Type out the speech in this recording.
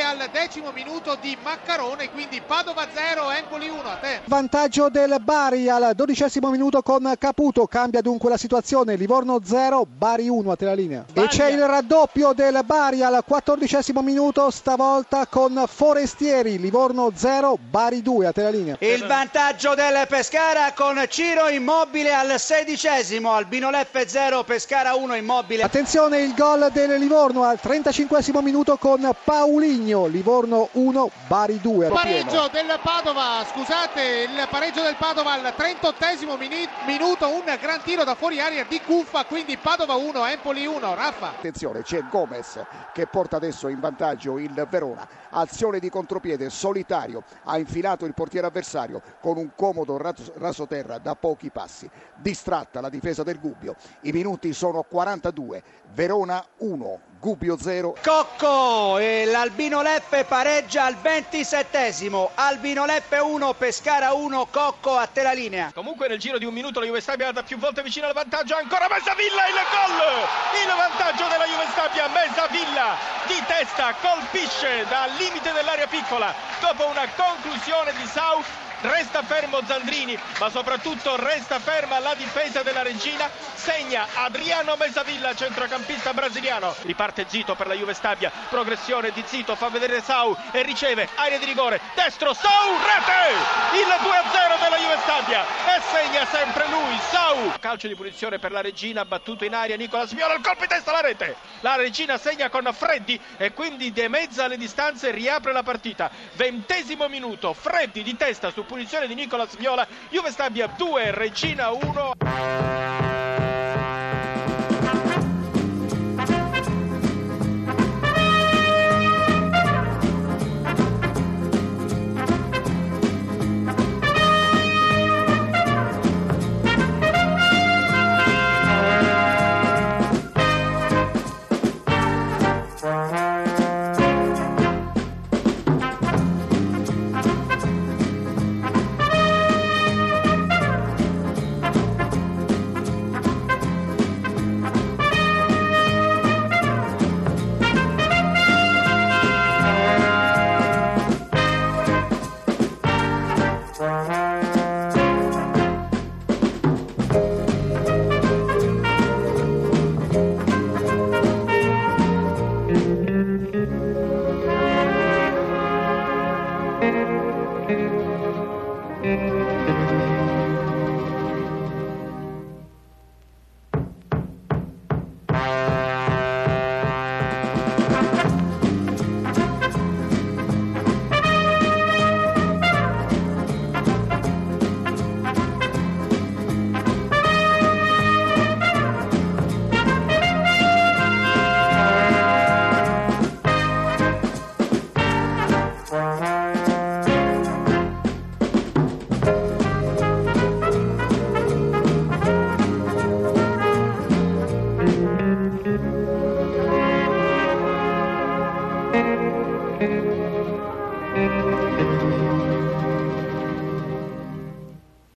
al decimo minuto di Maccarone, quindi Padova 0, Empoli 1, a te. Vantaggio del Bari al dodicesimo minuto con Caputo, cambia dunque la situazione, Livorno 0, Bari 1, a te la linea. E c'è il raddoppio del Bari al quattordicesimo minuto, stavolta con Forestieri, Livorno 0, Bari 2, a te la linea. Il vantaggio del Pescara con Ciro Immobile al sedicesimo, Albino Leffe 0, Pescara 1, Immobile. Attenzione il gol del Livorno al 35 minuto con Pauligno, Livorno 1, Bari 2. Pareggio del Padova, scusate, il pareggio del Padova al 38 minuto, un gran tiro da fuori aria di Cuffa, quindi Padova 1, Empoli 1, Raffa. Attenzione, c'è Gomez che porta adesso in vantaggio il Verona, azione di contropiede solitario, ha infilato il portiere avversario con un comodo rasoterra da pochi passi, distratta la difesa del Gubbio, i minuti sono 42, Verona 1, Gubbio 0. Cocco e l'Albino Leffe pareggia al 27esimo. Albino Leffe 1, Pescara 1, Cocco a te la linea. Comunque nel giro di un minuto la Juve Stabia è andata più volte vicino al vantaggio. Ancora Mesavilla il gol! Il vantaggio della Juve Stabia. Mesavilla di testa colpisce dal limite dell'area piccola dopo una conclusione di Sau resta fermo Zandrini, ma soprattutto resta ferma la difesa della Regina, segna Adriano Mesavilla, centrocampista brasiliano. Riparte Zito per la Juve Stabia, progressione di Zito, fa vedere Sau e riceve aria di rigore, destro Sau, rete! Il 2-0 della Stabia e segna sempre lui, Sau. Calcio di punizione per la Regina, battuto in aria Nicola Viola, il colpo di testa alla rete. La Regina segna con Freddi e quindi demezza le distanze e riapre la partita. Ventesimo minuto, Freddi di testa su punizione di Nicolas Viola, Juve Stabia 2, Regina 1. Thank you.